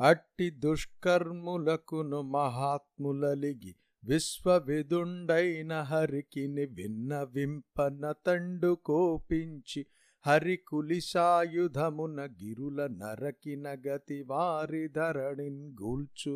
అట్టి దుష్కర్ములకును మహాత్ములలిగి విశ్వవిదుండైన హరికిని విన్నవింపన తండు కోపించి హరి కులిశాయుధమున గిరుల నరకిన గతి వారి ధరణిన్ గూల్చు.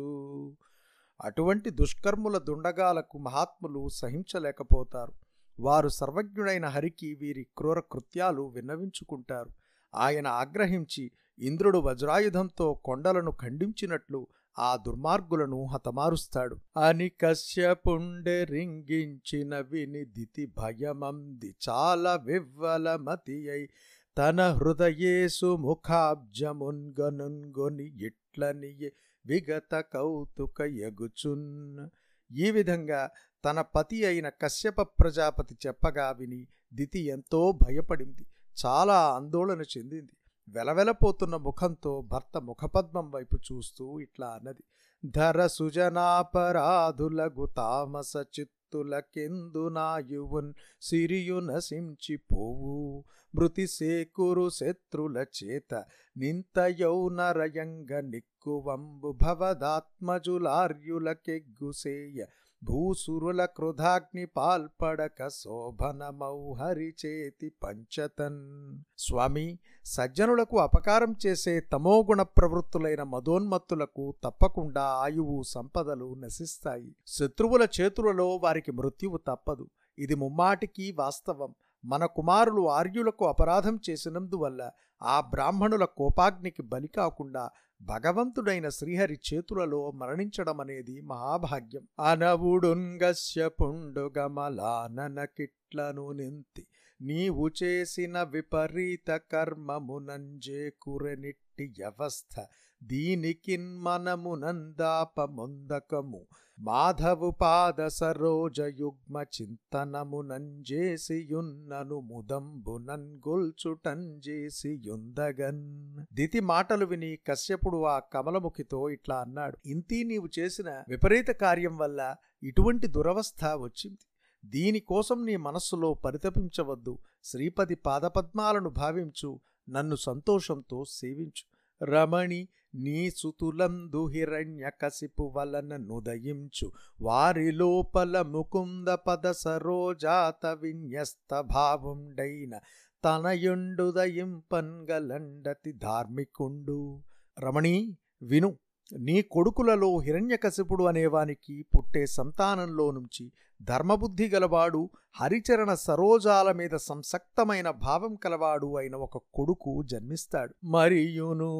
అటువంటి దుష్కర్ముల దుండగాలకు మహాత్ములు సహించలేకపోతారు. వారు సర్వజ్ఞుడైన హరికి వీరి క్రూర కృత్యాలు విన్నవించుకుంటారు. ఆయన ఆగ్రహించి ఇంద్రుడు వజ్రాయుధంతో కొండలను ఖండించినట్లు ఆ దుర్మార్గులను హతమారుస్తాడు. అని కశ్యపుండె రింగించిన వినిదితి భయమంది చాలా వివ్వలమతి అయి తన హృదయేసు ముఖాబ్జమున్గనున్గొని ఇట్లనియే విగత కౌతుక యగుచున్ ఈ విధంగా తన పతి అయిన కశ్యప ప్రజాపతి చెప్పగా విని దితి ఎంతో భయపడింది. చాలా ఆందోళన చెందింది. వెలవెలపోతున్న ముఖంతో భర్త ముఖపద్మం వైపు చూస్తూ ఇట్లా అన్నది. ధర సుజనాపరాధులగు తామస చిత్తులకెందు నాయువున్ సిరియు నశించిపోవు. మృతి సేకురు శత్రుల చేత నింతయౌనరయంగ నిక్కువంబు భవదాత్మజులార్యులకెగ్గుసేయ భూసురుల క్రుధాగ్ని పాల్పడక శోభనమౌహరి చేతి పంచతన్. స్వామి సజ్జనులకు అపకారం చేసే తమోగుణ ప్రవృత్తులైన మదోన్మత్తులకు తప్పకుండా ఆయువు సంపదలు నశిస్తాయి. శత్రువుల చేతులలో వారికి మృత్యువు తప్పదు. ఇది ముమ్మాటికి వాస్తవం. మన కుమారులు ఆర్యులకు అపరాధం చేసినందువల్ల ఆ బ్రాహ్మణుల కోపాగ్నికి బలి కాకుండా భగవంతుడైన శ్రీహరి చేతులలో మరణించడం అనేది మహాభాగ్యం. అనవుడుంగస్య పుండుగమలాననకిట్లను నింతి నీవు చేసిన విపరీత కర్మమునంజే కురెనిట్టి వ్యవస్థ దీనికిన్ మనమునందాపమొందకము మాధవు పాద సరోజ యుగ్మ చింతనమునంజేసియున్నను ముదంబునన్ గొల్చుటంజేసియుందగన్ దితి మాటలు విని కశ్యపుడు ఆ కమలముఖితో ఇట్లా అన్నాడు ఇంతీ నీవు చేసిన విపరీత కార్యం వల్ల ఇటువంటి దురవస్థ వచ్చింది. దీనికోసం నీ మనస్సులో పరితపించవద్దు. శ్రీపతి పాదపద్మాలను భావించు. నన్ను సంతోషంతో సేవించు. రమణి నీ సుతులందు హిరణ్య కసిపు వలన నుదయించు. వారి లోపల ముకుంద పద సరోజాత విన్యస్త భావుండైన తనయుండుదయింపన్గలండతి ధార్మికుండు. రమణి విను. నీ కొడుకులలో హిరణ్యకశిపుడు అనేవానికి పుట్టే సంతానంలో నుంచి ధర్మబుద్ధి గలవాడు హరిచరణ సరోజాల మీద సంసక్తమైన భావం కలవాడు అయిన ఒక కొడుకు జన్మిస్తాడు. మరియును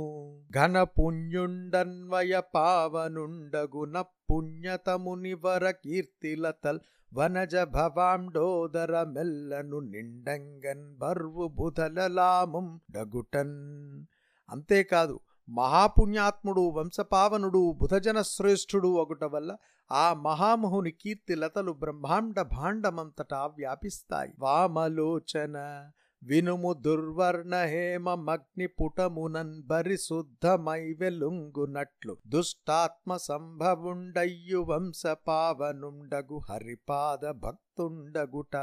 ఘన పుణ్యుండన్వయ పావనుండగున పుణ్యతమునివర కీర్తిలతల్ వనజ భవాండోదర మెల్లను నిండంగన్ బర్వు బుధలలాముం డగుటన్. అంతేకాదు మహాపుణ్యాత్ముడు వంశపావనుడు బుధజన శ్రేష్ఠుడు ఒకట వల్ల ఆ మహామహుని కీర్తి లతలు బ్రహ్మాండ భాండమంతటా వ్యాపిస్తాయి. వామలోచన వినుము దుర్వర్ణ హేమ పుటమునన్ బరిశుద్ధమై వెలుంగునట్లు. దుష్టాత్మ సంభవుండయ్యు వంశ పావనుండగు హరిపాద భక్తుండగుట.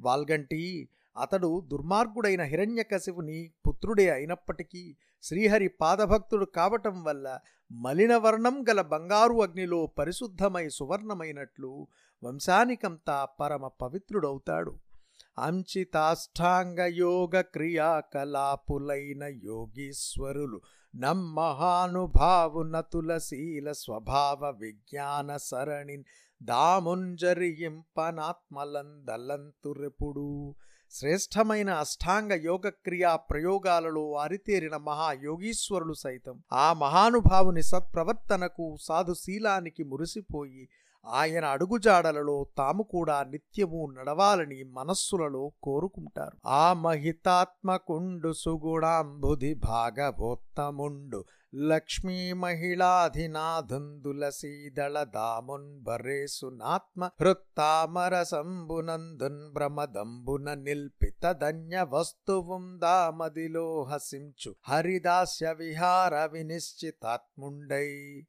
వాల్గంటి అతడు దుర్మార్గుడైన హిరణ్యకశివుని పుత్రుడే అయినప్పటికీ శ్రీహరి పాదభక్తుడు కావటం వల్ల మలినవర్ణం గల బంగారు అగ్నిలో పరిశుద్ధమై సువర్ణమైనట్లు వంశానికంతా పరమ పవిత్రుడవుతాడు. అంచితాష్టాంగ యోగ క్రియాకలాపులైన యోగీశ్వరులు నమ్మహానుభావునతులశీల స్వభావ విజ్ఞాన సరణిన్ దాముంజరియింపనాత్మలందలంతురెపుడు శ్రేష్టమైన అష్టాంగ యోగ క్రియా ప్రయోగాలలో అరితేరిన మహాయోగీశ్వరులు సైతం. ఆ మహానుభావుని సత్ప్రవర్తనకు సాధుశీలానికి మురిసిపోయి ఆయన అడుగుజాడలలో తాము కూడా నిత్యము నడవాలని మనస్సులలో కోరుకుంటారు. ఆ మహితాత్మకుండు సుగుణాంబుధి భాగవోత్తముండు లక్ష్మీ మహిళాధినాధుందుల సీదళ దామున్బరేసునాత్మ హృత్తామర సంబునందున్ భ్రమదంబున నిల్పిత ధన్య వస్తువుం దామదిలో హసించు. హరిదాస్య విహార వినిశ్చితాత్ముండై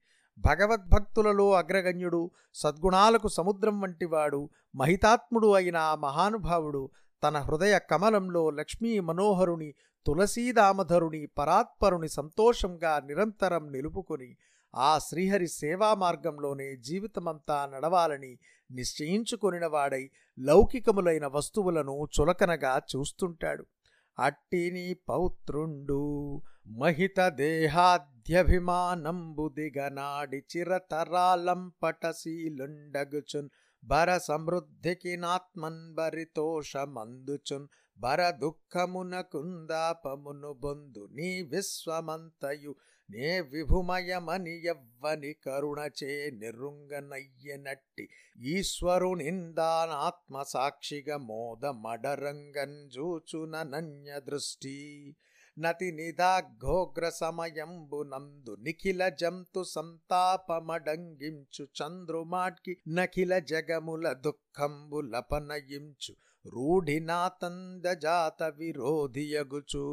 భగవద్భక్తులలో అగ్రగణ్యుడు సద్గుణాలకు సముద్రం వంటివాడు మహితాత్ముడు అయిన ఆ మహానుభావుడు తన హృదయ కమలంలో లక్ష్మీ మనోహరుని తులసీదామధరుని పరాత్పరుని సంతోషంగా నిరంతరం నిలుపుకొని ఆ శ్రీహరి సేవా మార్గంలోనే జీవితమంతా నడవాలని నిశ్చయించుకొనినవాడై లౌకికములైన వస్తువులను చులకనగా చూస్తుంటాడు. అట్టిని పౌత్రుండు మహిత దేహాద్యభిమానంబు దిగనాడి చిరతరాలంపటశీలుండగుచున్ బర సమృద్ధికి నాత్మన్బరితోషమందుచున్ బర దుఃఖమునకుందాపమును బొందు నీ విశ్వమంతయు నే విభుమయమని ఎవ్వని కరుణచే నిరుంగనయ్యనట్టి ఈశ్వరునిందానాత్మ సాక్షిగా మోద మడరంగన్ జూచుననన్య దృష్టి. నతి నిదాఘోగ్ర సమయంబునందు నిఖిల జంతు సంతాపమడంగించు చంద్రుమాట్కి నఖిల జగముల దుఃఖంబులపనయించు రూఢినాతందజాత విరోధియగుచు.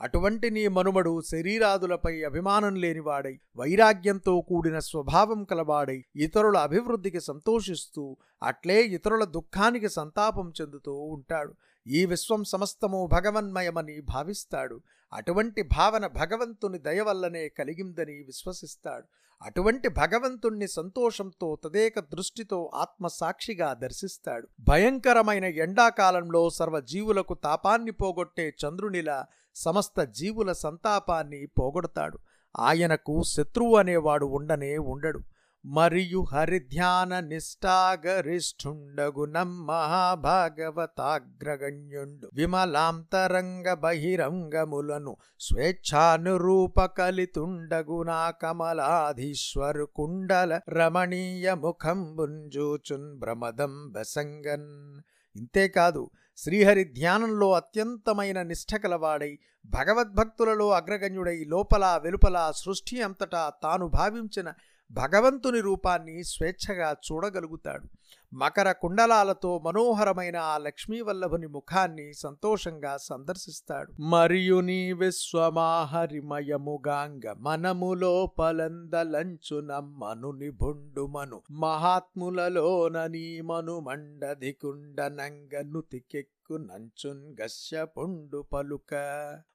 అటువంటి నీ మనుమడు శరీరాదులపై అభిమానం లేనివాడై వైరాగ్యంతో కూడిన స్వభావం కలవాడై ఇతరుల అభివృద్ధికి సంతోషిస్తూ అట్లే ఇతరుల దుఃఖానికి సంతాపం చెందుతూ ఉంటాడు. ఈ విశ్వం సమస్తము భగవన్మయమని భావిస్తాడు. అటువంటి భావన భగవంతుని దయ వల్లనే కలిగిందని విశ్వసిస్తాడు. అటువంటి భగవంతుణ్ణి సంతోషంతో తదేక దృష్టితో ఆత్మసాక్షిగా దర్శిస్తాడు. భయంకరమైన ఎండాకాలంలో సర్వజీవులకు తాపాన్ని పోగొట్టే చంద్రునిలా సమస్త జీవుల సంతాపాన్ని పోగొడతాడు. ఆయనకు శత్రువు అనేవాడు ఉండనే ఉండడు. మరియు హరిధ్యాన నిష్ఠాగరిష్ఠుండగు మహాభాగవతాగ్రగణ్యుండు. విమలాంతరంగ బహిరంగములను స్వేచ్ఛానురూప కలితుండగు నా కమలాధీశ్వరు కుండల రమణీయ ముఖం బుంజూచున్ భ్రమదం బసంగన్ ఇంతేకాదు శ్రీహరి ధ్యానంలో అత్యంతమైన నిష్ఠ కలవాడై భగవద్భక్తులలో అగ్రగణ్యుడై లోపల వెలుపల సృష్టి అంతటా తాను భావించిన భగవంతుని రూపాన్ని స్వేచ్ఛగా చూడగలుగుతాడు. మకర కుండలాలతో మనోహరమైన ఆ లక్ష్మీవల్లభుని ముఖాన్ని సంతోషంగా సందర్శిస్తాడు. మరియు నీ విశ్వమాహరిమయముగాంగ మనములో పలందలంచున మను నిభుండుమను. మహాత్ములలోన నీ మను మండధికుండనంగ నుతికెక్కు నంచున్ గశ్యపుండు పలుక.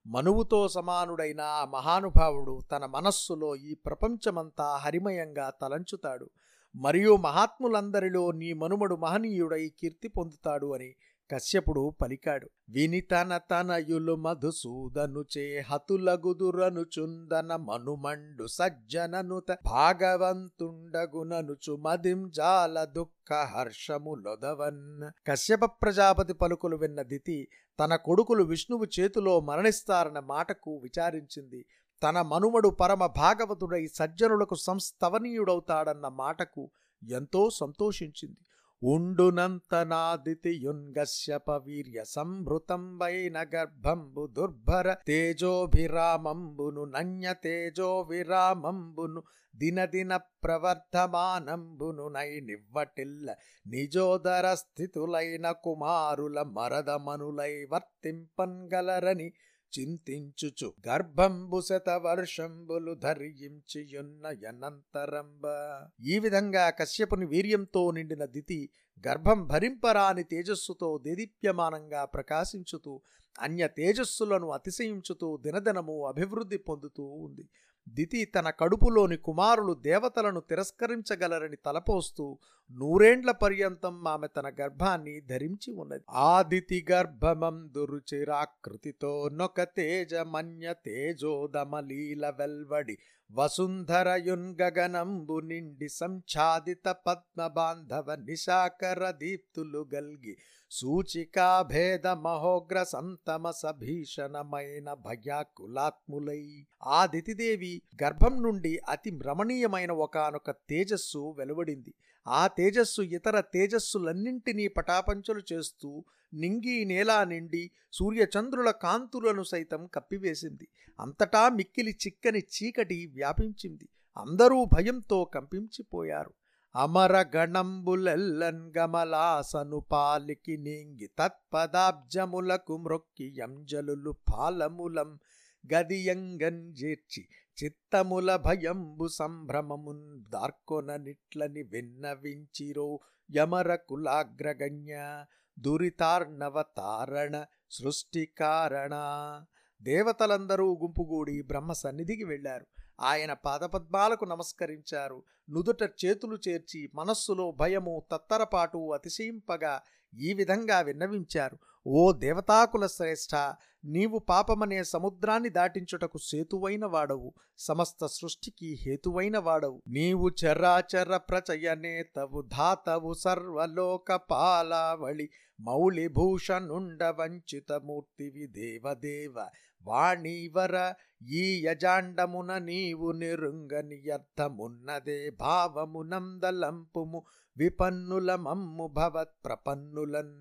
మనువుతో సమానుడైన ఆ మహానుభావుడు తన మనస్సులో ఈ ప్రపంచమంతా హరిమయంగా తలంచుతాడు. మరియు మహాత్ములందరిలో నీ మనుమడు మహనీయుడై కీర్తి పొందుతాడు అని కశ్యపుడు పలికాడు. విని తన తనయులు మధుసూదను చే హతులగుదురను చుందన మనుమండు సజ్జననుత భాగవంతుండగుననుచు మదిం జాల దుఃఖ హర్షములొదవన్ కశ్యప ప్రజాపతి పలుకులు విన్న దితి తన కొడుకులు విష్ణువు చేతిలో మరణిస్తారన్న మాటకు విచారించింది. తన మనుమడు పరమ భాగవతుడై సజ్జనులకు సంస్థవనీయుడవుతాడన్న మాటకు ఎంతో సంతోషించింది. ఉండునంత వీర్య సంభృతం వైన గర్భంబు దుర్భర తేజోభిరామంబును నన్య తేజో విరామంబును దినదిన ప్రవర్ధమానంబును నై నివ్వటిల్ల నిజోదర స్థితులైన కుమారుల మరదమనులై వర్తింపన్గలరని చింతించుచు గర్భంబు శత వర్షంబులు ధరించియున్న యనంతరంబ. ఈ విధంగా కశ్యపుని వీర్యంతో నిండిన దితి గర్భం భరింపరాని తేజస్సుతో దేదీప్యమానంగా ప్రకాశించుతూ అన్య తేజస్సులను అతిశయించుతూ దినదినము అభివృద్ధి పొందుతూ ఉంది. దితి తన కడుపులోని కుమారులు దేవతలను తిరస్కరించగలరని తలపోస్తూ నూరేండ్ల పర్యంతం ఆమె తన గర్భాన్ని ధరించి ఉన్నది. ఆదితి గర్భమం దురుచిరాకృతితో నొక తేజమన్య తేజోదమలీల వెల్వడి వసుంధరయున్గగనంబు నిండి సంఛాదిత పద్మ బాంధవ నిశాకర దీప్తులు గల్గి సూచికా భేద మహోగ్ర భయాకులాత్ములై. ఆ దితిదేవి గర్భం నుండి అతి రమణీయమైన ఒకనొక తేజస్సు వెలువడింది. ఆ తేజస్సు ఇతర తేజస్సులన్నింటినీ పటాపంచలు చేస్తూ నింగి నేలా నిండి సూర్యచంద్రుల కాంతులను సైతం కప్పివేసింది. అంతటా మిక్కిలి చిక్కని చీకటి వ్యాపించింది. అందరూ భయంతో కంపించిపోయారు. అమర గణంబులెల్లన్ గమలాసను పాలికి నీంగి తత్పదాబ్జములకు మ్రొక్కి యంజలులు పాలములం గదియంగన్ జేర్చి చిత్తముల భయంబు సంభ్రమమున్ దార్కొన నిట్లని విన్నవించిరో యమర కులాగ్రగణ్య దురితార్ణవ తారణ సృష్టి కారణ దేవతలందరూ గుంపుగూడి బ్రహ్మ సన్నిధికి వెళ్ళారు. ఆయన పాదపద్మాలకు నమస్కరించారు. నుదుట చేతులు చేర్చి మనస్సులో భయము తత్తరపాటు అతిశయింపగా ఈ విధంగా విన్నవించారు. ఓ దేవతాకుల శ్రేష్ఠ నీవు పాపమనే సముద్రాన్ని దాటించుటకు సేతువైన వాడవు సమస్త సృష్టికి హేతువైన వాడవు. నీవు చరాచర ప్రచయనేతవు ధాతవు సర్వలోక పాలావళి మౌళిభూషణుండ వంచితమూర్తివి దేవదేవ వాణీవర ఈ యజాండమున నీవు నిరుంగని అర్థమున్నదే భావమునందలంపుము విపన్నుల మమ్ము భవత్ ప్రపన్నులన్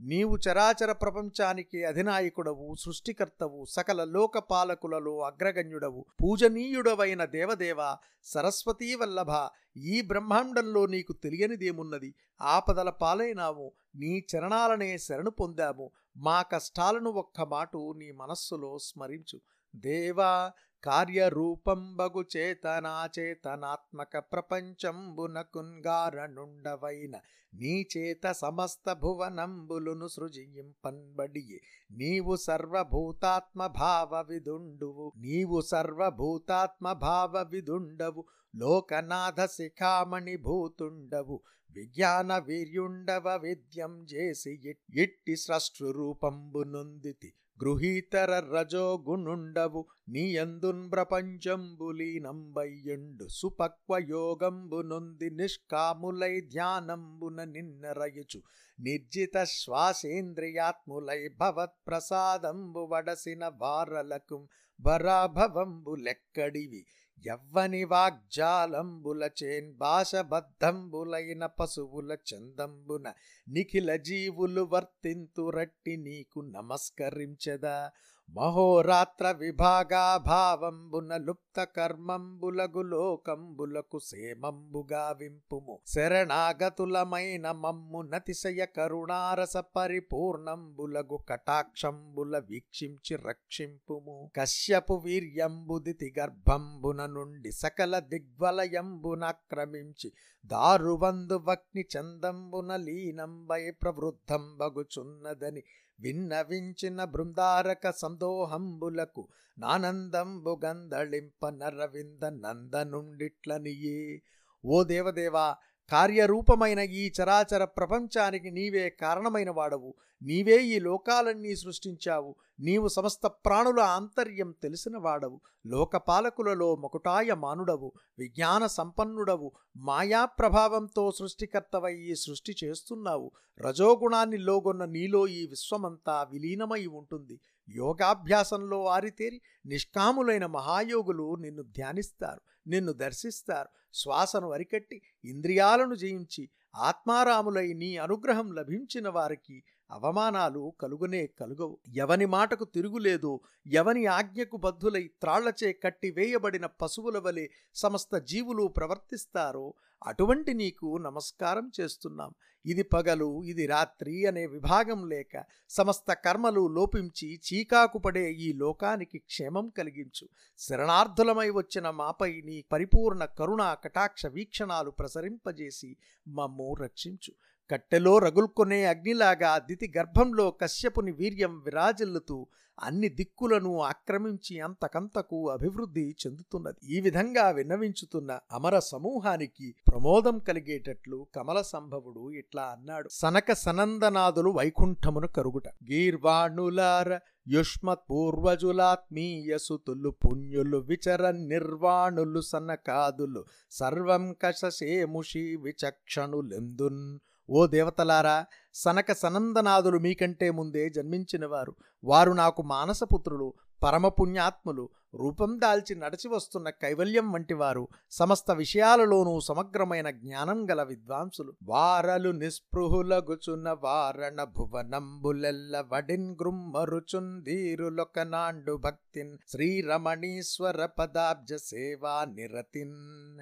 నీవు చరాచర ప్రపంచానికి అధినాయకుడవు సృష్టికర్తవు సకల లోకపాలకులలో అగ్రగణ్యుడవు పూజనీయుడవైన దేవదేవ సరస్వతీ వల్లభ ఈ బ్రహ్మాండంలో నీకు తెలియనిదేమున్నది? ఆపదల పాలైనాము నీ చరణాలనే శరణు పొందాము మా కష్టాలను ఒక్క మాటు నీ మనస్సులో స్మరించు. దేవా కార్యరూపంబగు చేతనాచేతనాత్మక ప్రపంచంబునకుంగారనుండవైన నీచేత సమస్త భువనంబులును సృజింపన్బడియే నీవు సర్వభూతాత్మ భావ విదుండువు నీవు సర్వభూతాత్మ భావ విదుండవు లోకనాథ శిఖామణి భూతుండవు విజ్ఞాన వీర్యుండవ విద్యం చేసి ఇట్టి సృష్టి రూపంబునుందితి గృహీతర రజోగుణుండవు నీయందున్ ప్రపంచంబులీనంబయ్యుండు. సుపక్వ యోగంబు నొంది నిష్కాములై ధ్యానంబున నిన్నరయుచు. నిర్జిత శ్వాసేంద్రియాత్ములై భవత్ ప్రసాదంబు వడసిన వారలకు వరాభవంబు లెక్కడివి. ఎవ్వని వాగ్జాలంబులచేన్ భాషబద్ధంబులైన పశువుల చందంబున నిఖిల జీవులు వర్తింతురట్టి నీకు నమస్కరించదా? మహోరాత్ర విభాగాభావంబున లుప్త కర్మంబులగు లోకంబులకు సేమంబుగా వింపుము శరణాగతులమైన మమ్ము నతిశయ కరుణారస పరిపూర్ణంబులగు కటాక్షంబుల వీక్షించి రక్షింపుము కశ్యపు వీర్యంబుదితి గర్భంబున నుండి సకల దిగ్వలయంబునక్రమించి దారువందు వక్ని చందంబున లీనంబై ప్రవృద్ధం బగుచున్నదని విన్నవించిన బృందారక సందోహంబులకు నానందంబు గందళింప నరవింద నందనుండిట్లనియే. ఓ దేవదేవా కార్యరూపమైన ఈ చరాచర ప్రపంచానికి నీవే కారణమైన వాడవు నీవే ఈ లోకాలన్నీ సృష్టించావు. నీవు సమస్త ప్రాణుల ఆంతర్యం తెలిసిన వాడవు లోకపాలకులలో మకుటాయ మానుడవు విజ్ఞాన సంపన్నుడవు. మాయా ప్రభావంతో సృష్టికర్తవై ఈ సృష్టి చేస్తున్నావు. రజోగుణాన్ని లోగొన్న నీలో ఈ విశ్వమంతా విలీనమై ఉంటుంది. యోగాభ్యాసంలో ఆరితేరి నిష్కాములైన మహాయోగులు నిన్ను ధ్యానిస్తారు నిన్ను దర్శిస్తారు. శ్వాసను అరికట్టి ఇంద్రియాలను జయించి ఆత్మారాములై నీ అనుగ్రహం లభించిన వారికి అవమానాలు కలుగునే కలుగవు. ఎవని మాటకు తిరుగులేదు ఎవని ఆజ్ఞకు బద్ధులై త్రాళ్ళచే కట్టి వేయబడిన పశువుల వలె సమస్త జీవులు ప్రవర్తిస్తారో అటువంటి నీకు నమస్కారం చేస్తున్నాం. ఇది పగలు ఇది రాత్రి అనే విభాగం లేక సమస్త కర్మలు లోపించి చీకాకు పడే ఈ లోకానికి క్షేమం కలిగించు. శరణార్థులమై వచ్చిన మాపై నీ పరిపూర్ణ కరుణ కటాక్ష వీక్షణాలు ప్రసరింపజేసి మమ్ము రక్షించు. కట్టెలో రగుల్కొనే అగ్నిలాగా దితి గర్భంలో కశ్యపుని వీర్యం విరాజిల్లుతూ అన్ని దిక్కులను ఆక్రమించి అంతకంతకు అభివృద్ధి చెందుతున్నది. ఈ విధంగా విన్నవించుతున్న అమర సమూహానికి ప్రమోదం కలిగేటట్లు కమల సంభవుడు ఇట్లా అన్నాడు. సనక సనందనాదులు వైకుంఠమును కరుగుట. గీర్వాణులార యుష్మత్ పూర్వజులాత్మీయ సుతులు పుణ్యులు విచర నిర్వాణులు సనకాదులు సర్వం కషసేముషి విచక్షణులెందున్ ఓ దేవతలారా సనక సనందనాదులు మీకంటే ముందే జన్మించినవారు. వారు నాకు మానసపుత్రులు పరమపుణ్యాత్ములు రూపం దాల్చి నడిచి వస్తున్న కైవల్యం వంటివారు. సమస్త విషయాలలోనూ సమగ్రమైన జ్ఞానం గల విద్వాంసులు. వారలు నిస్పృహులగుచున్న వారణ భువనంబులెల్ల వడిన్ గృమ్మరుచుందీరులొకనాండు భక్తిన్ శ్రీరమణీశ్వర పదాబ్జ సేవా నిరతిన్.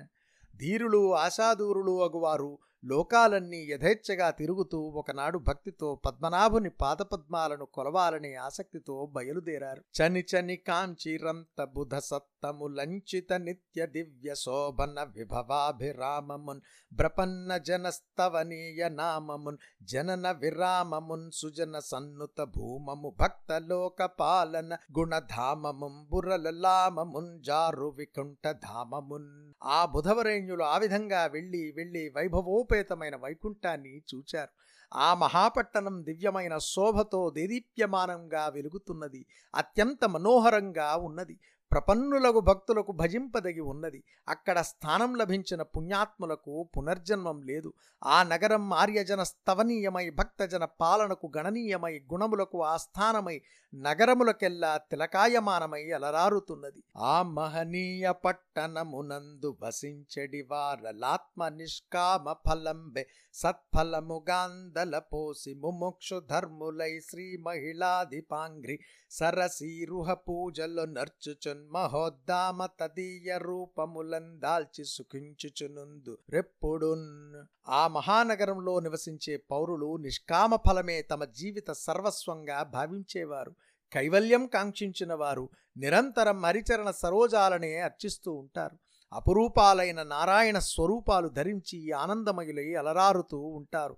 ధీరులు ఆశాదూరులు అగువారు. లోకాలన్నీ యథేచ్ఛగా తిరుగుతూ ఒకనాడు భక్తితో పద్మనాభుని పాదపద్మాలను కొలవాలనే ఆసక్తితో బయలుదేరారు. చని చని కాంచిరంత బుధ సత్తములంచిత నిత్య దివ్య శోభన విభవాభిరామమున్ బ్రపన్న జనస్తవనీయ నామమున్ జనన విరామమున్ సుజన సన్నుత భూమము భక్త లోక పాలన గుణధామమున్ బురలలామమున్ జారు వికుంఠ ధామమున్. ఆ బుధవరేణ్యులు ఆ విధంగా వెళ్ళి వెళ్ళి వైభవోపేతమైన వైకుంఠాన్ని చూచారు. ఆ మహాపట్టణం దివ్యమైన శోభతో దేదీప్యమానంగా వెలుగుతున్నది. అత్యంత మనోహరంగా ఉన్నది. ప్రపన్నులకు భక్తులకు భజింపదగి ఉన్నది. అక్కడ స్థానం లభించిన పుణ్యాత్ములకు పునర్జన్మం లేదు. ఆ నగరం ఆర్యజన స్తవనీయమై భక్తజన పాలనకు గణనీయమై గుణములకు ఆస్థానమై నగరములకెల్లా తిలకాయమానమై అలరారుతున్నది. ఆ మహనీయ పట్టణమునందు వసించెడి వారలాత్మ నిష్కామ ఫలంబె సత్ఫలముగాందల పోసి ముముక్షు ధర్ములై శ్రీ మహిళాధిపాంగ్రి సరసీరుహ పూజలు నర్చుచు మహోద్దామ తదీయ రూపములం దాల్చి సుఖించుచునుందు. రెప్పుడున్ ఆ మహానగరంలో నివసించే పౌరులు నిష్కామ ఫలమే తమ జీవిత సర్వస్వంగా భావించేవారు. కైవల్యం కాంక్షించిన వారు నిరంతరం హరిచరణ సరోజాలనే అర్చిస్తూ ఉంటారు. అపురూపాలైన నారాయణ స్వరూపాలు ధరించి ఆనందమయులై అలరారుతూ ఉంటారు.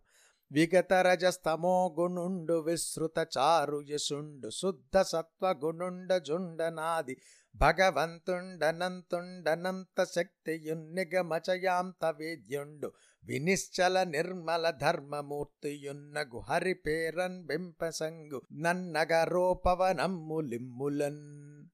విగత రజస్తమో గుణుండు విశ్రుత చారు యశుండు శుద్ధ సత్వ గుణుండ జుండనాది భగవంతుండనంతుండనంత శక్తియున్నిగమచయాంత వేద్యుండు వినిశ్చల నిర్మల ధర్మమూర్తియున్న గుహరి పేరన్ బింపసంగు నన్నగరోపవనమ్ము లిమ్ములన్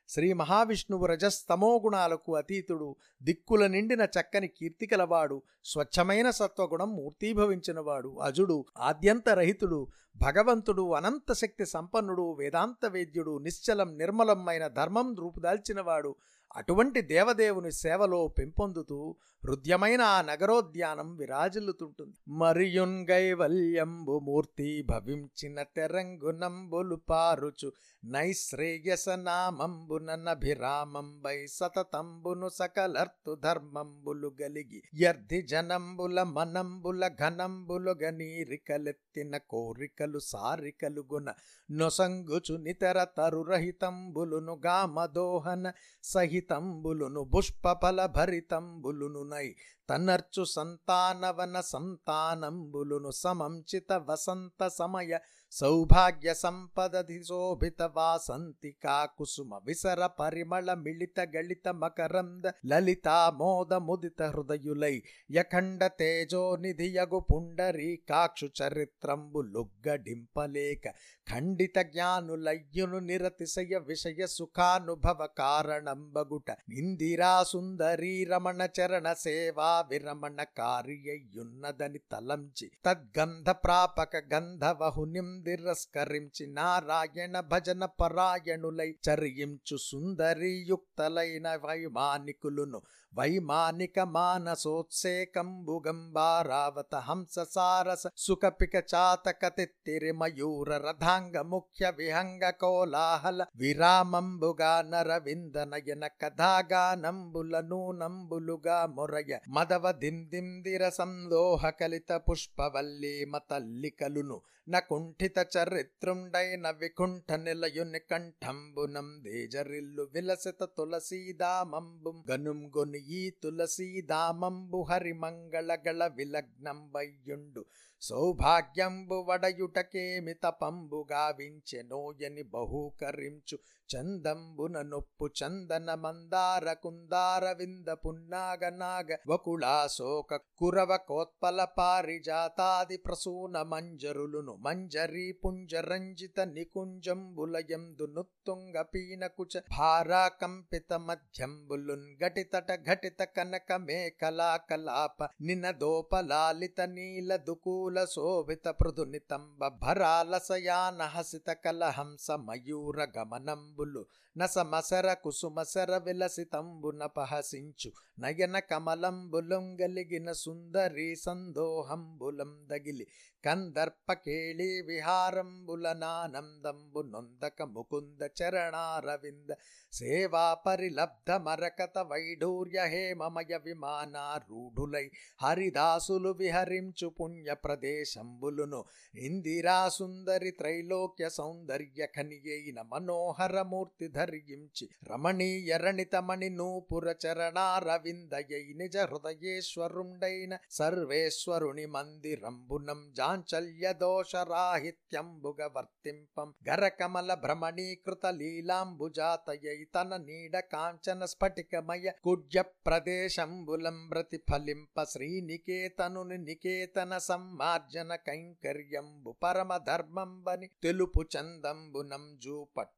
శ్రీ మహావిష్ణువు రజస్తమో గుణాలకు అతీతుడు దిక్కుల నిండిన చక్కని కీర్తికలవాడు స్వచ్ఛమైన సత్వగుణం మూర్తీభవించినవాడు అజుడు ఆద్యంతరహితుడు భగవంతుడు అనంత శక్తి సంపన్నుడు వేదాంత వేద్యుడు నిశ్చలం నిర్మలమైన ధర్మం రూపుదాల్చినవాడు. అటువంటి దేవదేవుని సేవలో పెంపొందుతూ హృదయమైన ఆ నగరోద్యానం విరాజిల్లుతుంటుంది. మరియున్ గైవల్యంబు మూర్తి భవించిన తెరంగునంబులు పారుచు నైశ్రేయస నామంబునభిరామంబై సతతంబును సకలర్తు ధర్మంబులు గలిగి యర్ధి జనంబుల మనంబుల ఘనంబులు గనీరికలెత్తిన కోరికలు సారికలు గుణ నొసంగుచు నితర తరురహితంబులును గామదోహన సహితంబులును పుష్పఫల భరితంబులును ఉన్నాయి తనర్చు సంతానవన సంతానంబులును సమంచిత వసంత సమయ సౌభాగ్య సంపదధి శోభిత వాసంతి కాకుసుమ విసర పరిమళ మిళిత గళిత మకరంద లలితా మోద ముదిత హృదయులై యఖండ తేజో నిధియగు పుండరీ కాక్షు చరిత్రంబు లొగ్గడింపలేక ఖండిత జ్ఞానులయ్యును నిరతిశయ విషయ సుఖానుభవ కారణంబగుట ఇందిరా సుందరీ రమణ చరణ సేవా విరమణ కార్యయున్నదని తలంచి తద్గంధ ప్రాపక గంధవహునిం తిరస్కరించి నారాయణ భజన పరాయణులై చరించు సుందరీయుక్తలైన వైమానికులను. వైమానిక మానసోత్సేకంబుగంబారావత హంస సారస సుఖపిక చాతక తిత్తిరి మయూర రథాంగ ముఖ్య విహంగ కోలాహల విరామంబుగా నరవింద నయన కథాగానంబుల నూనంబులుగా మొరయ. మదవ దిందిందిర సందోహ కలిత పుష్పవల్లి మతల్లికలును నకుంఠిత చరిత్రుండైన వికుంఠ నిలయుని కంఠంబునం దేజరిల్లు విలసిత తులసీదామంబు గనుం గొని ఈ తులసీదామంబు హరిమంగళగళ విలగ్నంబయ్యుండు సౌభాగ్యంబు వడయుటకేమి తపంబు గావించెనోయని బహూకరించు చందంబున నొప్పు చందన మందార కుందార వింద పున్నాగ నాగ వకుళాశోక కురవ కోత్పల పారిజాతాది ప్రసూన మంజరులును. మంజరీ పుంజరంజిత నికుంజంబులయందు నుత్తుంగ పీనకుచ భారా కంపిత మధ్యంబులున్ ఘటితట ఘటిత కనక మేకలా కలాప నినదోపలాలిత నీల దుకూల శోభిత పృథునితంబ భరాలసయాన హసిత కలహంస మయూర గమనంబులు. నసమసర కుసుమసర విలసితంబునపహసించు నయన కమలంబులం గలిగిన సుందరి సందోహంబులం దగిలి కందర్పకేళి విహారంబులనానందంబు నొందక ముకుంద చరణారవింద సేవా పరిలబ్ధ మరకత వైఢూర్య హేమమయ విమానారూఢులై హరిదాసులు విహరించు పుణ్య ప్రదేశంబులును ఇందిరా సుందరి త్రైలోక్య సౌందర్య ఖనియైన మనోహరమూర్తిధ ధరించి రమణీయ రణితమణి నూపుర చరణారవిందయై నిజ హృదయేశ్వరుండైన సర్వేశ్వరుని మందిరంబునం జాంచల్య దోషరాహిత్యంబుగ వర్తింపం గరకమల భ్రమణీకృత లీలాంబుజాతయై తన నీడ కాంచన స్ఫటికమయ కుడ్య ప్రదేశంబులం ప్రతిఫలింప శ్రీనికేతనుని నికేతన సంమార్జన కైంకర్యంబు పరమ ధర్మంబని తెలుపు చందంబునం జూ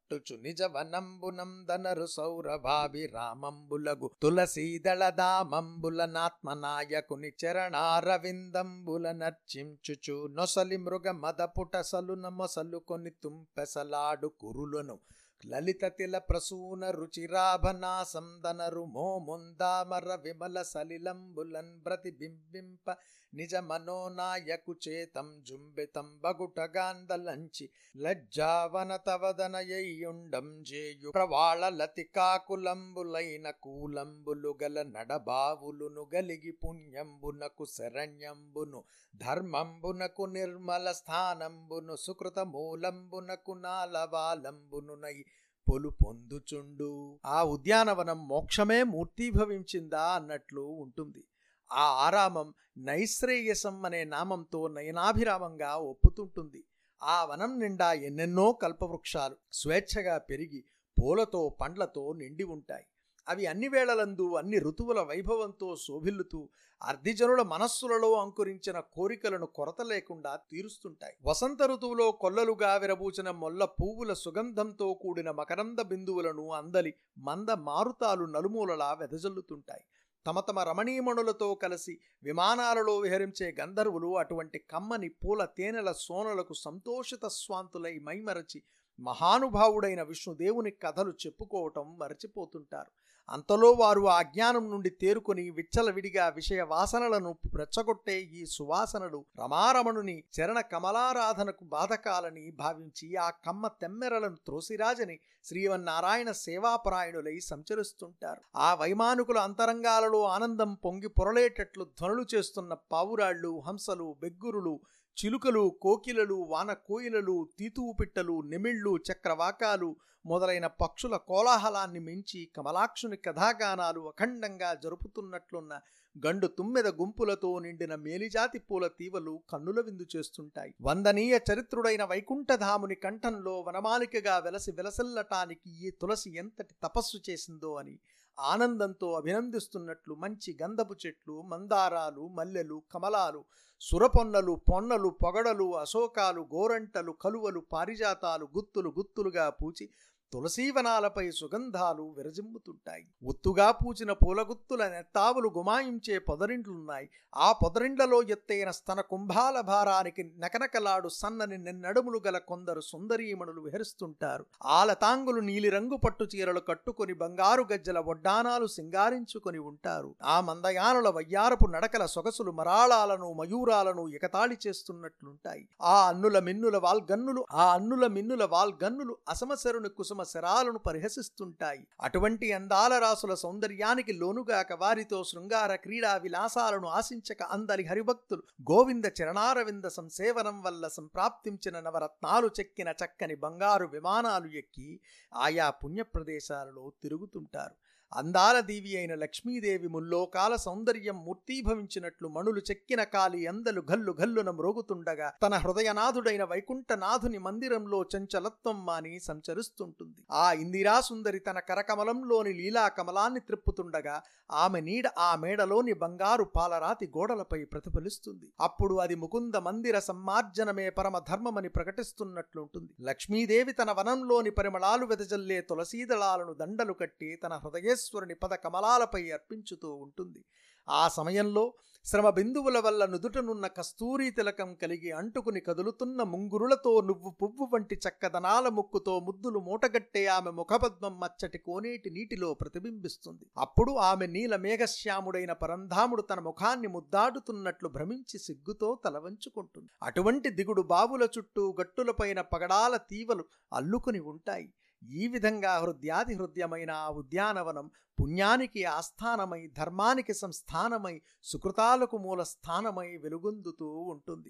పట్టుచు నిజవనంబునందనరు సౌరభాభిరామంబులగు తులసీదళ దామంబుల నాత్మనాయకుని చరణారవిందంబుల నర్చించుచు నొసలి మృగ మదపుటసలున మొసలు కొని తుంపెసలాడు కురులను లలిత తిల ప్రసూన రుచిరాభనాసందనరు మోముందామర విమల సలిలంబులన్ ప్రతిబింబింప నిజ మనోనాయకు చేతం జుంబితం బగుటగాందలంచి లజ్జావన తవదనయ్యుండం జేయు ప్రవాళ లతికాకులంబులైన కూలంబులు గల నడబావులును గలిగి పుణ్యంబునకు శరణ్యంబును ధర్మంబునకు నిర్మల స్థానంబును సుకృత మూలంబునకు నాలవాలంబునునై పొలు పొందుచుండు ఆ ఉద్యానవనం మోక్షమే మూర్తీభవించిందా అన్నట్లు ఉంటుంది. ఆ ఆరామం నైశ్రేయసం అనే నామంతో నయనాభిరామంగా ఒప్పుతుంటుంది. ఆ వనం నిండా ఎన్నెన్నో కల్పవృక్షాలు స్వేచ్ఛగా పెరిగి పూలతో పండ్లతో నిండి ఉంటాయి. అవి అన్ని వేళలందు అన్ని ఋతువుల వైభవంతో శోభిల్లుతూ అర్ధిజనుల మనస్సులలో అంకురించిన కోరికలను కొరత లేకుండా తీరుస్తుంటాయి. వసంత ఋతువులో కొల్లలుగా విరబూచిన మొల్ల పువ్వుల సుగంధంతో కూడిన మకరంద బిందువులను అందలి మంద మారుతాలు నలుమూలలా వెదజల్లుతుంటాయి. తమ తమ రమణీయమణులతో కలిసి విమానాలలో విహరించే గంధర్వులు అటువంటి కమ్మని పూల తేనెల సోనలకు సంతోషిత స్వాంతులై మైమరచి మహానుభావుడైన విష్ణుదేవుని కథలు చెప్పుకోవటం మరచిపోతుంటారు. అంతలో వారు ఆ అజ్ఞానం నుండి తేరుకొని విచ్చలవిడిగా విషయ వాసనలను రెచ్చగొట్టే ఈ సువాసనలు రమారమణుని చరణ కమలారాధనకు బాధకాలని భావించి ఆ కమ్మ తెమ్మెరలను త్రోసిరాజని శ్రీవన్నారాయణ సేవాపరాయణులై సంచరిస్తుంటారు. ఆ వైమానుకుల అంతరంగాలలో ఆనందం పొంగి పొరలేటట్లు ధ్వనులు చేస్తున్న పావురాళ్ళు హంసలు బెగ్గురులు చిలుకలు కోకిలలు వాన కోయిలలు తీతువు పిట్టలు నిమిళ్ళు చక్రవాకాలు మొదలైన పక్షుల కోలాహలాన్ని మించి కమలాక్షుని కథాగానాలు అఖండంగా జరుపుతున్నట్లున్న గండు తుమ్మెద గుంపులతో నిండిన మేలిజాతి పూల తీవలు కన్నుల విందు చేస్తుంటాయి. వందనీయ చరిత్రుడైన వైకుంఠధాముని కంఠంలో వనమాలికగా వెలసి వెలసల్లటానికి ఈ తులసి ఎంతటి తపస్సు చేసిందో అని ఆనందంతో అభినందిస్తున్నట్లు మంచి గంధపు చెట్లు మందారాలు మల్లెలు కమలాలు సురపొన్నలు పొన్నలు పొగడలు అశోకాలు గోరంటలు కలువలు పారిజాతాలు గుత్తులు గుత్తులుగా పూచి తులసీవనాలపై సుగంధాలు విరజిమ్ముతుంటాయి. ఒత్తుగా పూచిన పూలగుత్తుల నెత్తావులు గుమాయించే పొదరిండ్లున్నాయి. ఆ పొదరిండ్లలో ఎత్తైన స్తన కుంభాల భారానికి నకనకలాడు సన్నని నిన్నడుములు గల కొందరు సుందరీమణులు విహరిస్తుంటారు. ఆలతాంగులు నీలిరంగు పట్టు చీరలు కట్టుకొని బంగారు గజ్జల వడ్డానాలు సింగారించుకొని ఉంటారు. ఆ మందయానుల వయ్యారపు నడకల సొగసులు మరాళాలను మయూరాలను ఎకతాళి చేస్తున్నట్లుంటాయి. ఆ అన్నుల మిన్నుల వాల్గన్నులు ఆ అన్నుల మిన్నుల వాల్గన్నులు అసమసరుని కుసుమ శరాలను పరిహసిస్తుంటాయి. అటువంటి అందాల రాసుల సౌందర్యానికి లోనుగాక వారితో శృంగార క్రీడా విలాసాలను ఆశించక అందరి హరిభక్తులు గోవింద చరణారవింద సంసేవనం వల్ల సంప్రాప్తించిన నవరత్నాలు చెక్కిన చక్కని బంగారు విమానాలు ఎక్కి ఆయా పుణ్యప్రదేశాలలో తిరుగుతుంటారు. అందాల దీవి అయిన లక్ష్మీదేవి ముల్లోకాల సౌందర్యం మూర్తీభవించినట్లు మణులు చెక్కిన కాలి అందలు గల్లు గల్లున మ్రోగుతుండగా తన హృదయనాథుడైన వైకుంఠనాథుని మందిరంలో చంచలత్వం మాని సంచరిస్తుంటుంది. ఆ ఇందిరాసుందరి తన కరకమలంలోని లీలా కమలాన్ని త్రిప్పుతుండగా ఆమె నీడ ఆ మేడలోని బంగారు పాలరాతి గోడలపై ప్రతిఫలిస్తుంది. అప్పుడు అది ముకుంద మందిర సమ్మార్జనమే పరమ ధర్మమని ప్రకటిస్తున్నట్లుంటుంది లక్ష్మీదేవి తన వనంలోని పరిమళాలు వెదజల్లే తులసీదళాలను దండలు కట్టి తన హృదయ హృదయేశ్వరుని పద కమలాలపై అర్పించుతూ ఉంటుంది. ఆ సమయంలో శ్రమ బిందువుల వల్ల నుదుటనున్న కస్తూరీ తిలకం కలిగి అంటుకుని కదులుతున్న ముంగురులతో నువ్వు పువ్వు వంటి చక్కదనాల ముక్కుతో ముద్దులు మూటగట్టే ఆమె ముఖపద్మం మచ్చటి కోనేటి నీటిలో ప్రతిబింబిస్తుంది. అప్పుడు ఆమె నీల మేఘశ్యాముడైన పరంధాముడు తన ముఖాన్ని ముద్దాడుతున్నట్లు భ్రమించి సిగ్గుతో తలవంచుకుంటుంది అటువంటి దిగుడు బావుల చుట్టూ గట్టులపైన పగడాల తీవలు అల్లుకుని ఉంటాయి. ఈ విధంగా హృదయాది హృదయమైన ఆ ఉద్యానవనం పుణ్యానికి ఆస్థానమై ధర్మానికి సంస్థానమై సుకృతాలకు మూల స్థానమై వెలుగొందుతూ ఉంటుంది.